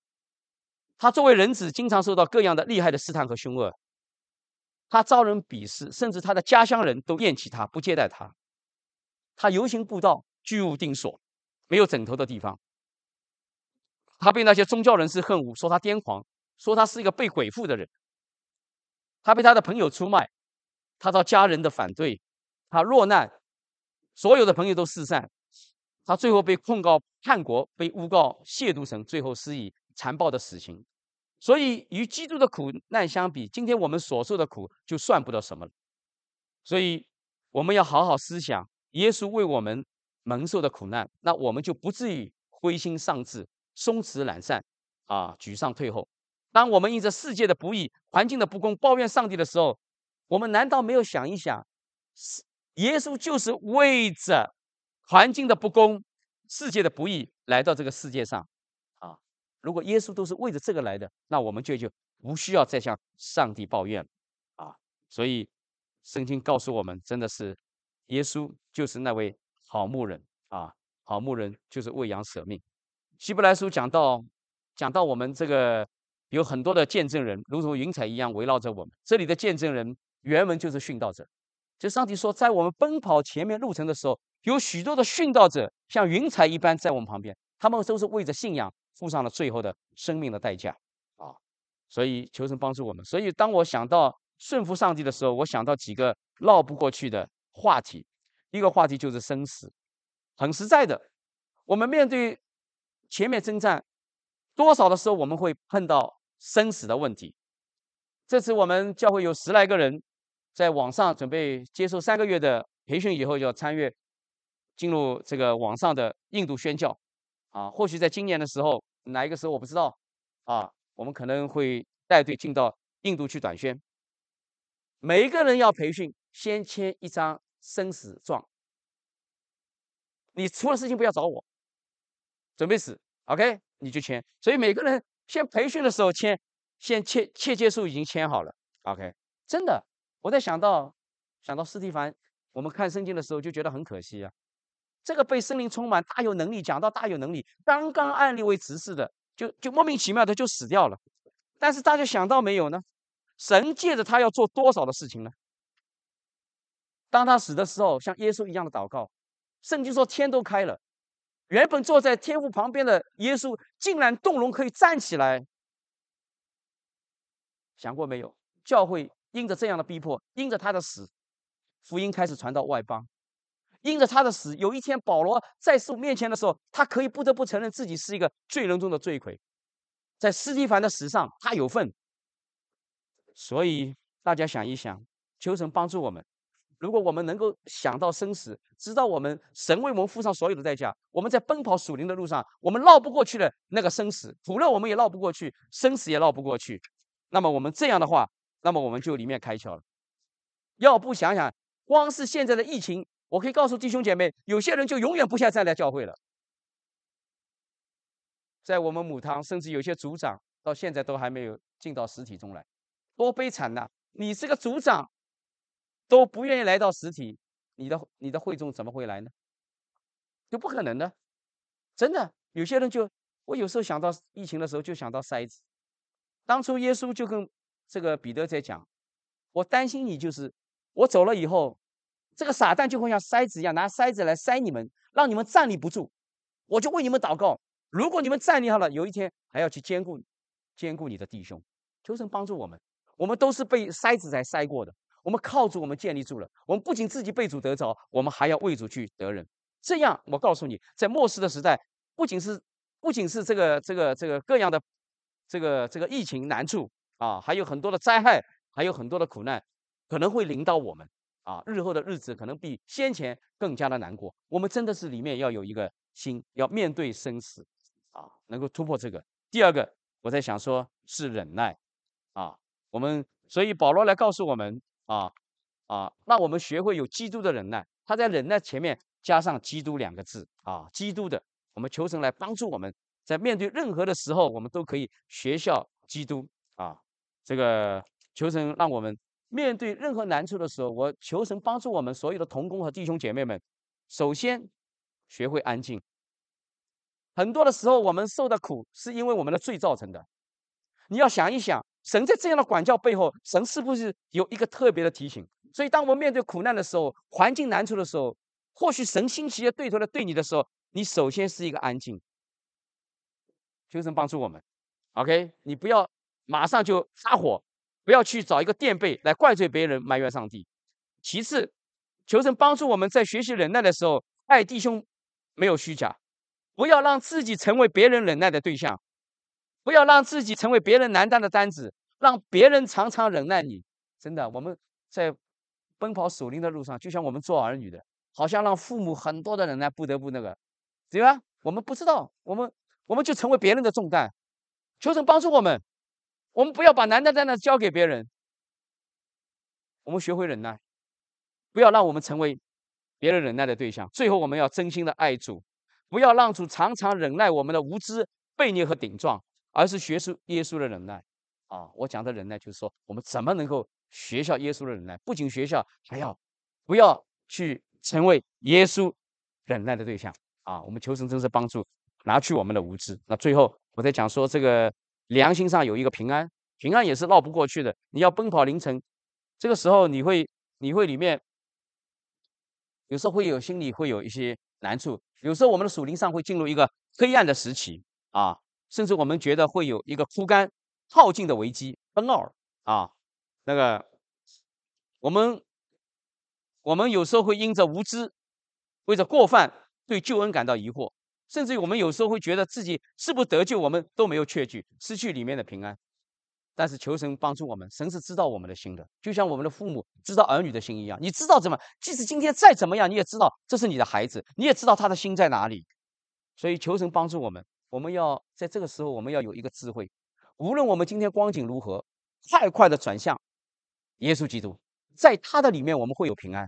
他作为人子，经常受到各样的厉害的试探和凶恶，他遭人鄙视，甚至他的家乡人都厌弃他，不接待他。他游行布道，居无定所，没有枕头的地方。他被那些宗教人士恨恶，说他癫狂，说他是一个被鬼附的人。他被他的朋友出卖，他遭家人的反对，他落难，所有的朋友都四散。他最后被控告叛国，被诬告亵渎神，最后施以残暴的死刑。所以，与基督的苦难相比，今天我们所受的苦就算不得什么了。所以，我们要好好思想。耶稣为我们蒙受的苦难，那我们就不至于灰心丧志、松弛懒散啊、沮丧退后。当我们因着世界的不义、环境的不公抱怨上帝的时候，我们难道没有想一想，耶稣就是为着环境的不公、世界的不义来到这个世界上啊？如果耶稣都是为着这个来的，那我们就就不需要再向上帝抱怨了啊。所以圣经告诉我们，真的是。耶稣就是那位好牧人啊，好牧人就是为羊舍命。希伯来书讲到，讲到我们这个有很多的见证人，如同云彩一样围绕着我们。这里的见证人原文就是殉道者。就上帝说，在我们奔跑前面路程的时候，有许多的殉道者像云彩一般在我们旁边，他们都是为着信仰付上了最后的生命的代价啊。所以求神帮助我们。所以当我想到顺服上帝的时候，我想到几个绕不过去的。话题，一个话题就是生死，很实在的。我们面对前面征战，多少的时候我们会碰到生死的问题。这次我们教会有十来个人在网上准备接受三个月的培训，以后就要参与进入这个网上的印度宣教。啊，或许在今年的时候，哪一个时候我不知道。啊，我们可能会带队进到印度去短宣。每一个人要培训，先签一张生死状。你出了事情不要找我，准备死，OK，你就签。所以每个人先培训的时候签，先切切结书已经签好了，OK。真的，我在想到想到斯蒂凡，我们看圣经的时候就觉得很可惜啊。这个被圣灵充满、大有能力，讲到大有能力，刚刚案例为执事的，就就莫名其妙的就死掉了。但是大家想到没有呢？神借着他要做多少的事情呢？当他死的时候，像耶稣一样的祷告。圣经说天都开了，原本坐在天父旁边的耶稣竟然动容可以站起来。想过没有？教会因着这样的逼迫，因着他的死，福音开始传到外邦。因着他的死，有一天保罗在父面前的时候，他可以不得不承认自己是一个罪人中的罪魁。在斯蒂凡的死上，他有份。所以大家想一想，求神帮助我们。如果我们能够想到生死，知道我们神为我们付上所有的代价，我们在奔跑属灵的路上，我们绕不过去的那个生死，苦乐我们也绕不过去，生死也绕不过去。那么我们这样的话，那么我们就里面开窍了。要不想想，光是现在的疫情，我可以告诉弟兄姐妹，有些人就永远不下再来教会了。在我们母堂，甚至有些组长到现在都还没有进到实体中来，多悲惨呐！你是个组长。都不愿意来到实体，你的你的会众怎么会来呢？就不可能的，真的。有些人就，我有时候想到疫情的时候，就想到筛子。当初耶稣就跟这个彼得在讲，我担心你就是我走了以后，这个撒旦就会像筛子一样拿筛子来筛你们，让你们站立不住。我就为你们祷告，如果你们站立好了，有一天还要去兼顾兼顾你的弟兄，求神帮助我们。我们都是被筛子在筛过的。我们靠主，我们建立住了。我们不仅自己被主得着，我们还要为主去得人。这样，我告诉你，在末世的时代，不仅是不仅是这个这个这个各样的这个这个疫情难处啊，还有很多的灾害，还有很多的苦难可能会临到我们啊。日后的日子可能比先前更加的难过。我们真的是里面要有一个心，要面对生死啊，能够突破这个。第二个，我在想说，是忍耐啊。我们所以保罗来告诉我们。啊啊！那我们学会有基督的忍耐，他在忍耐前面加上“基督”两个字啊，基督的。我们求神来帮助我们，在面对任何的时候，我们都可以学效基督啊。这个求神让我们面对任何难处的时候，我求神帮助我们所有的同工和弟兄姐妹们，首先学会安静。很多的时候，我们受的苦是因为我们的罪造成的。你要想一想。神在这样的管教背后，神是不是有一个特别的提醒？所以，当我们面对苦难的时候，环境难处的时候，或许神兴起的对头来对你的时候，你首先是一个安静，求神帮助我们。OK，你不要马上就发火，不要去找一个垫背来怪罪别人、埋怨上帝。其次，求神帮助我们在学习忍耐的时候，爱弟兄没有虚假，不要让自己成为别人忍耐的对象。不要让自己成为别人难担的担子，让别人常常忍耐你。真的，我们在奔跑守灵的路上，就像我们做儿女的，好像让父母很多的忍耐，不得不那个，对吧？我们不知道，我们我们就成为别人的重担。求神帮助我们，我们不要把难担担子交给别人，我们学会忍耐，不要让我们成为别人忍耐的对象。最后，我们要真心的爱主，不要让主常常忍耐我们的无知、悖逆和顶撞。而是学出耶稣的忍耐啊！我讲的忍耐，就是说我们怎么能够学效耶稣的忍耐？不仅学校，还要不要去成为耶稣忍耐的对象啊！我们求神真是帮助，拿去我们的无知。那最后我在讲说，这个良心上有一个平安，平安也是绕不过去的。你要奔跑凌晨，这个时候你会你会里面有时候会有心里会有一些难处，有时候我们的属灵上会进入一个黑暗的时期啊。甚至我们觉得会有一个枯干耗尽的危机，奔奥啊，那个我们我们有时候会因着无知，为着过犯对救恩感到疑惑，甚至于我们有时候会觉得自己是不得救，我们都没有确据，失去里面的平安。但是求神帮助我们，神是知道我们的心的，就像我们的父母知道儿女的心一样。你知道怎么？即使今天再怎么样，你也知道这是你的孩子，你也知道他的心在哪里。所以求神帮助我们，我们要在这个时候，我们要有一个智慧。无论我们今天光景如何，快快的转向耶稣基督，在他的里面我们会有平安。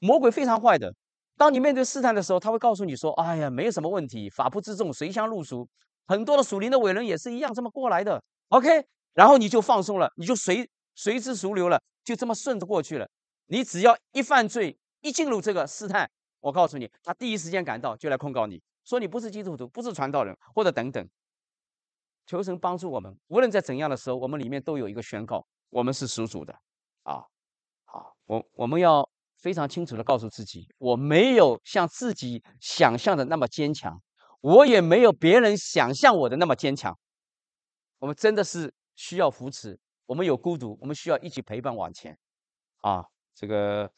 魔鬼非常坏的，当你面对试探的时候，他会告诉你说：“哎呀，没有什么问题，法不自重，随香入俗。”很多的属灵的伟人也是一样这么过来的。OK。然后你就放松了，你就随随之俗流了，就这么顺着过去了。你只要一犯罪，一进入这个试探，我告诉你，他第一时间赶到就来控告你，说你不是基督徒，不是传道人，或者等等。求神帮助我们，无论在怎样的时候，我们里面都有一个宣告：我们是属主的。啊，好，我我们要非常清楚的告诉自己，我没有像自己想象的那么坚强，我也没有别人想象我的那么坚强。我们真的是。需要扶持，我们有孤独，我们需要一起陪伴往前。啊，这个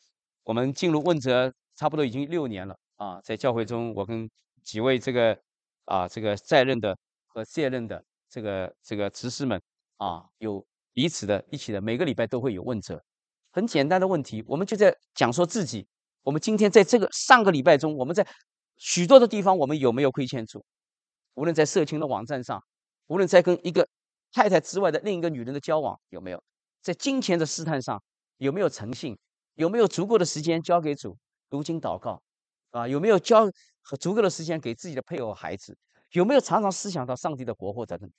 我们进入问责差不多已经六年了啊，在教会中，我跟几位这个啊这个在任的和卸任的这个这个执事们啊，有彼此的一起的，每个礼拜都会有问责。很简单的问题，我们就在讲说自己，我们今天在这个上个礼拜中，我们在许多的地方，我们有没有亏欠主？无论在社群的网站上，无论在跟一个。太太之外的另一个女人的交往有没有在金钱的试探上有没有诚信？有没有足够的时间交给主读经祷告？啊，有没有交和足够的时间给自己的配偶孩子？有没有常常思想到上帝的国或等等？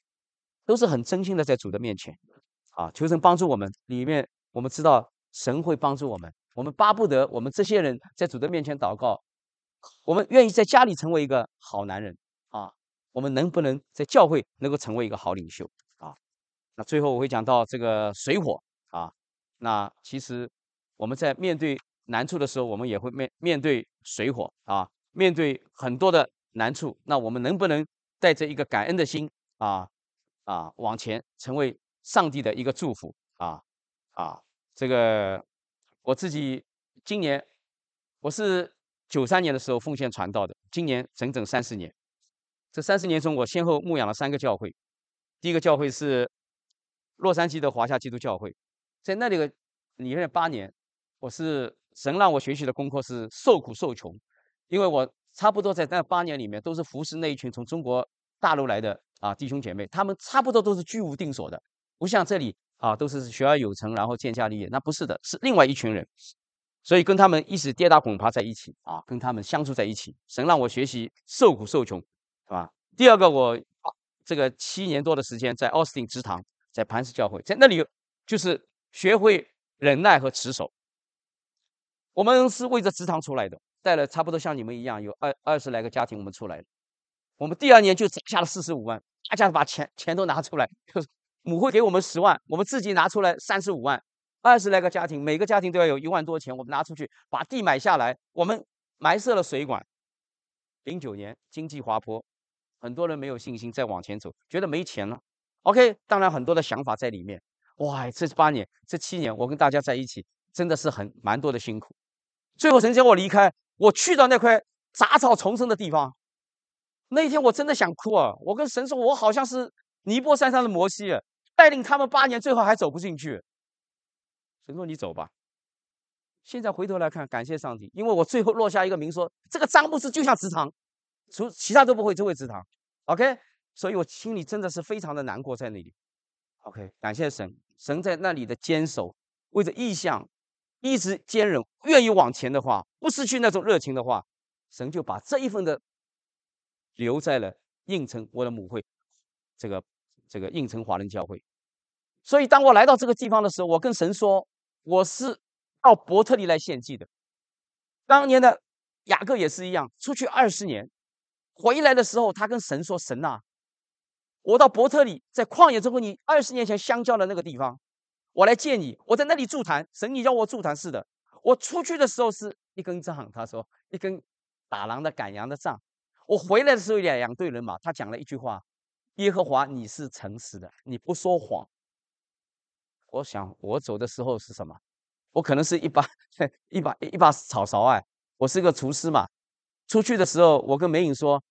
都是很真心的在主的面前啊，求神帮助我们。里面我们知道神会帮助我们，我们巴不得我们这些人在主的面前祷告，我们愿意在家里成为一个好男人啊，我们能不能在教会能够成为一个好领袖啊？那最后我会讲到这个水火啊，那其实我们在面对难处的时候，我们也会面面对水火啊，面对很多的难处，那我们能不能带着一个感恩的心啊啊往前，成为上帝的一个祝福啊啊，这个我自己今年我是九三年的时候奉献传道的，今年整整三十年，这三十年中我先后牧养了三个教会，第一个教会是。洛杉矶的华夏基督教会，在那里个里面八年，我是神让我学习的功课是受苦受穷，因为我差不多在那八年里面都是服侍那一群从中国大陆来的啊弟兄姐妹，他们差不多都是居无定所的，不像这里啊都是学而有成，然后建家立业，那不是的，是另外一群人，所以跟他们一直跌打滚爬在一起啊，跟他们相处在一起，神让我学习受苦受穷，是吧？第二个我这个七年多的时间在奥斯汀职堂。在磐石教会，在那里就是学会忍耐和持守。我们是为着职堂出来的，带了差不多像你们一样有二二十来个家庭，我们出来了。我们第二年就砸下了四十五万，大家把钱钱都拿出来，就是母会给我们十万，我们自己拿出来三十五万，二十来个家庭，每个家庭都要有一万多钱，我们拿出去把地买下来，我们埋设了水管。零九年经济滑坡，很多人没有信心再往前走，觉得没钱了。OK，当然很多的想法在里面。哇，这八年、这七年，我跟大家在一起，真的是很蛮多的辛苦。最后神叫我离开，我去到那块杂草丛生的地方，那一天我真的想哭啊！我跟神说，我好像是尼泊山上的摩西，带领他们八年，最后还走不进去。神说：“你走吧。”现在回头来看，感谢上帝，因为我最后落下一个名说，这个樟木是就像祠堂，除其他都不会，就会祠堂。OK。所以我心里真的是非常的难过，在那里。OK，感谢神，神在那里的坚守，为着意向一直坚忍，愿意往前的话，不失去那种热情的话，神就把这一份的留在了应城我的母会，这个这个应城华人教会。所以当我来到这个地方的时候，我跟神说，我是到伯特利来献祭的。当年的雅各也是一样，出去二十年，回来的时候，他跟神说：“神呐。”我到伯特利，在旷野中跟你二十年前相交的那个地方，我来见你。我在那里助坛，神，你叫我助坛是的。我出去的时候是一根杖，他说一根打狼的赶羊的杖。我回来的时候两两队人马，他讲了一句话：耶和华，你是诚实的，你不说谎。我想我走的时候是什么？我可能是一把 一把一把草勺哎，我是个厨师嘛。出去的时候，我跟梅影说。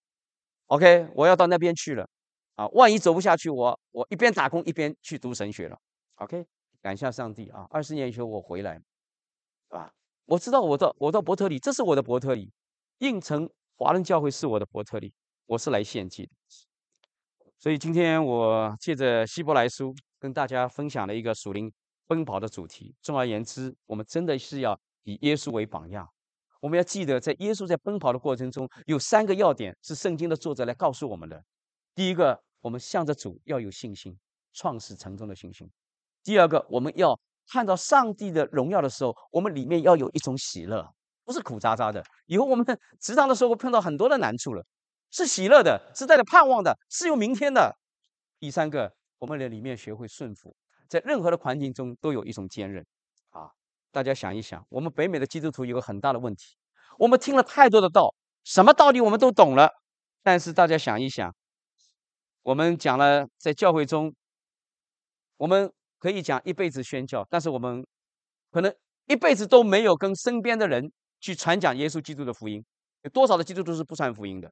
OK，我要到那边去了啊！万一走不下去，我我一边打工一边去读神学了。OK，感谢上帝啊！二十年以后我回来，啊，我知道我到我到伯特利，这是我的伯特利，应城华人教会是我的伯特利，我是来献祭的。所以今天我借着希伯来书跟大家分享了一个属灵奔跑的主题。总而言之，我们真的是要以耶稣为榜样。我们要记得，在耶稣在奔跑的过程中，有三个要点是圣经的作者来告诉我们的。第一个，我们向着主要有信心，创始成终的信心；第二个，我们要看到上帝的荣耀的时候，我们里面要有一种喜乐，不是苦扎扎的。以后我们 职场的时候会碰到很多的难处了。是喜乐的，是带着盼望的，是有明天的。第三个，我们的里面学会顺服，在任何的环境中都有一种坚韧。啊，大家想一想，我们北美的基督徒有个很大的问题，我们听了太多的道，什么道理我们都懂了，但是大家想一想，我们讲了在教会中，我们可以讲一辈子宣教，但是我们可能一辈子都没有跟身边的人去传讲耶稣基督的福音。有多少的基督徒是不传福音的？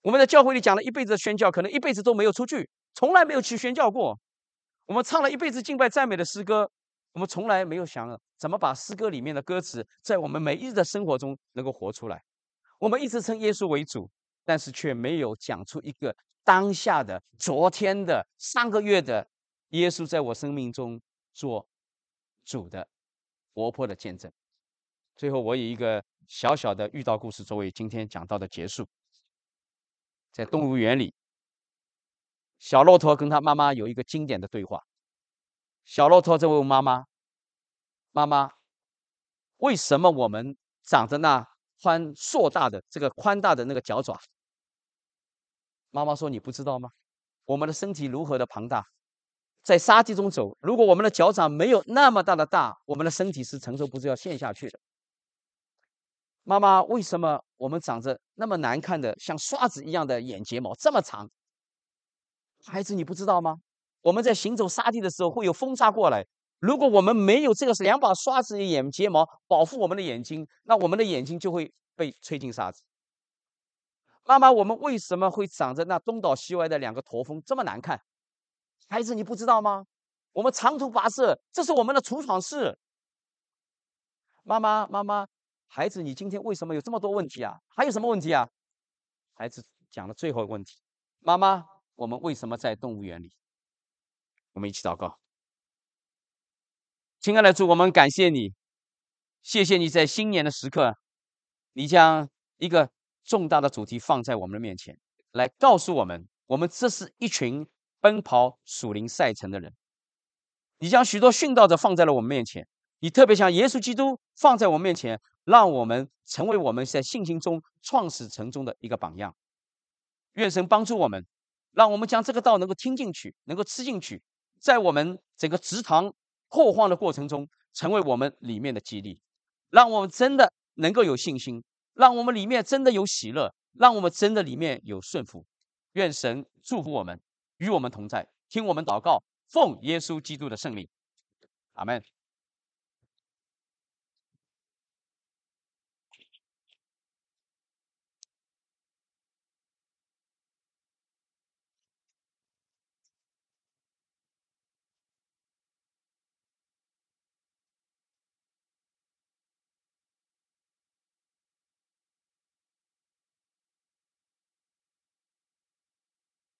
我们在教会里讲了一辈子的宣教，可能一辈子都没有出去，从来没有去宣教过。我们唱了一辈子敬拜赞美的诗歌，我们从来没有想怎么把诗歌里面的歌词在我们每一日的生活中能够活出来。我们一直称耶稣为主，但是却没有讲出一个当下的、昨天的、上个月的耶稣在我生命中做主的活泼的见证。最后，我以一个小小的遇到故事作为今天讲到的结束。在动物园里，小骆驼跟他妈妈有一个经典的对话。小骆驼在问妈妈：“妈妈，为什么我们长着那宽硕大的这个宽大的那个脚爪？”妈妈说：“你不知道吗？我们的身体如何的庞大，在沙地中走，如果我们的脚掌没有那么大的大，我们的身体是承受不住要陷下去的。”妈妈，为什么我们长着那么难看的像刷子一样的眼睫毛这么长？孩子，你不知道吗？我们在行走沙地的时候会有风沙过来，如果我们没有这个两把刷子的眼睫毛保护我们的眼睛，那我们的眼睛就会被吹进沙子。妈妈，我们为什么会长着那东倒西歪的两个驼峰这么难看？孩子，你不知道吗？我们长途跋涉，这是我们的储藏室。妈妈，妈妈。孩子，你今天为什么有这么多问题啊？还有什么问题啊？孩子讲了最后一个问题：妈妈，我们为什么在动物园里？我们一起祷告。亲爱的主，我们感谢你，谢谢你在新年的时刻，你将一个重大的主题放在我们的面前，来告诉我们，我们这是一群奔跑属灵赛程的人。你将许多殉道者放在了我们面前，你特别将耶稣基督放在我们面前。让我们成为我们在信心中创始成中的一个榜样。愿神帮助我们，让我们将这个道能够听进去，能够吃进去，在我们整个职堂扩荒的过程中，成为我们里面的激励，让我们真的能够有信心，让我们里面真的有喜乐，让我们真的里面有顺服。愿神祝福我们，与我们同在，听我们祷告，奉耶稣基督的圣名，阿门。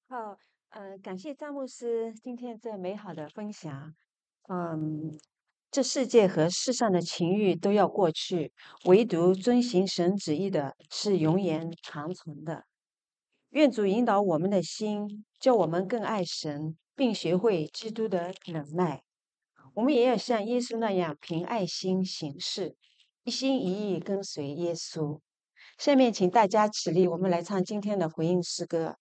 好，呃，感谢詹牧师今天这美好的分享。嗯，这世界和世上的情欲都要过去，唯独遵行神旨意的是永远长存的。愿主引导我们的心，叫我们更爱神，并学会基督的忍耐。我们也要像耶稣那样凭爱心行事，一心一意跟随耶稣。下面请大家起立，我们来唱今天的回应诗歌。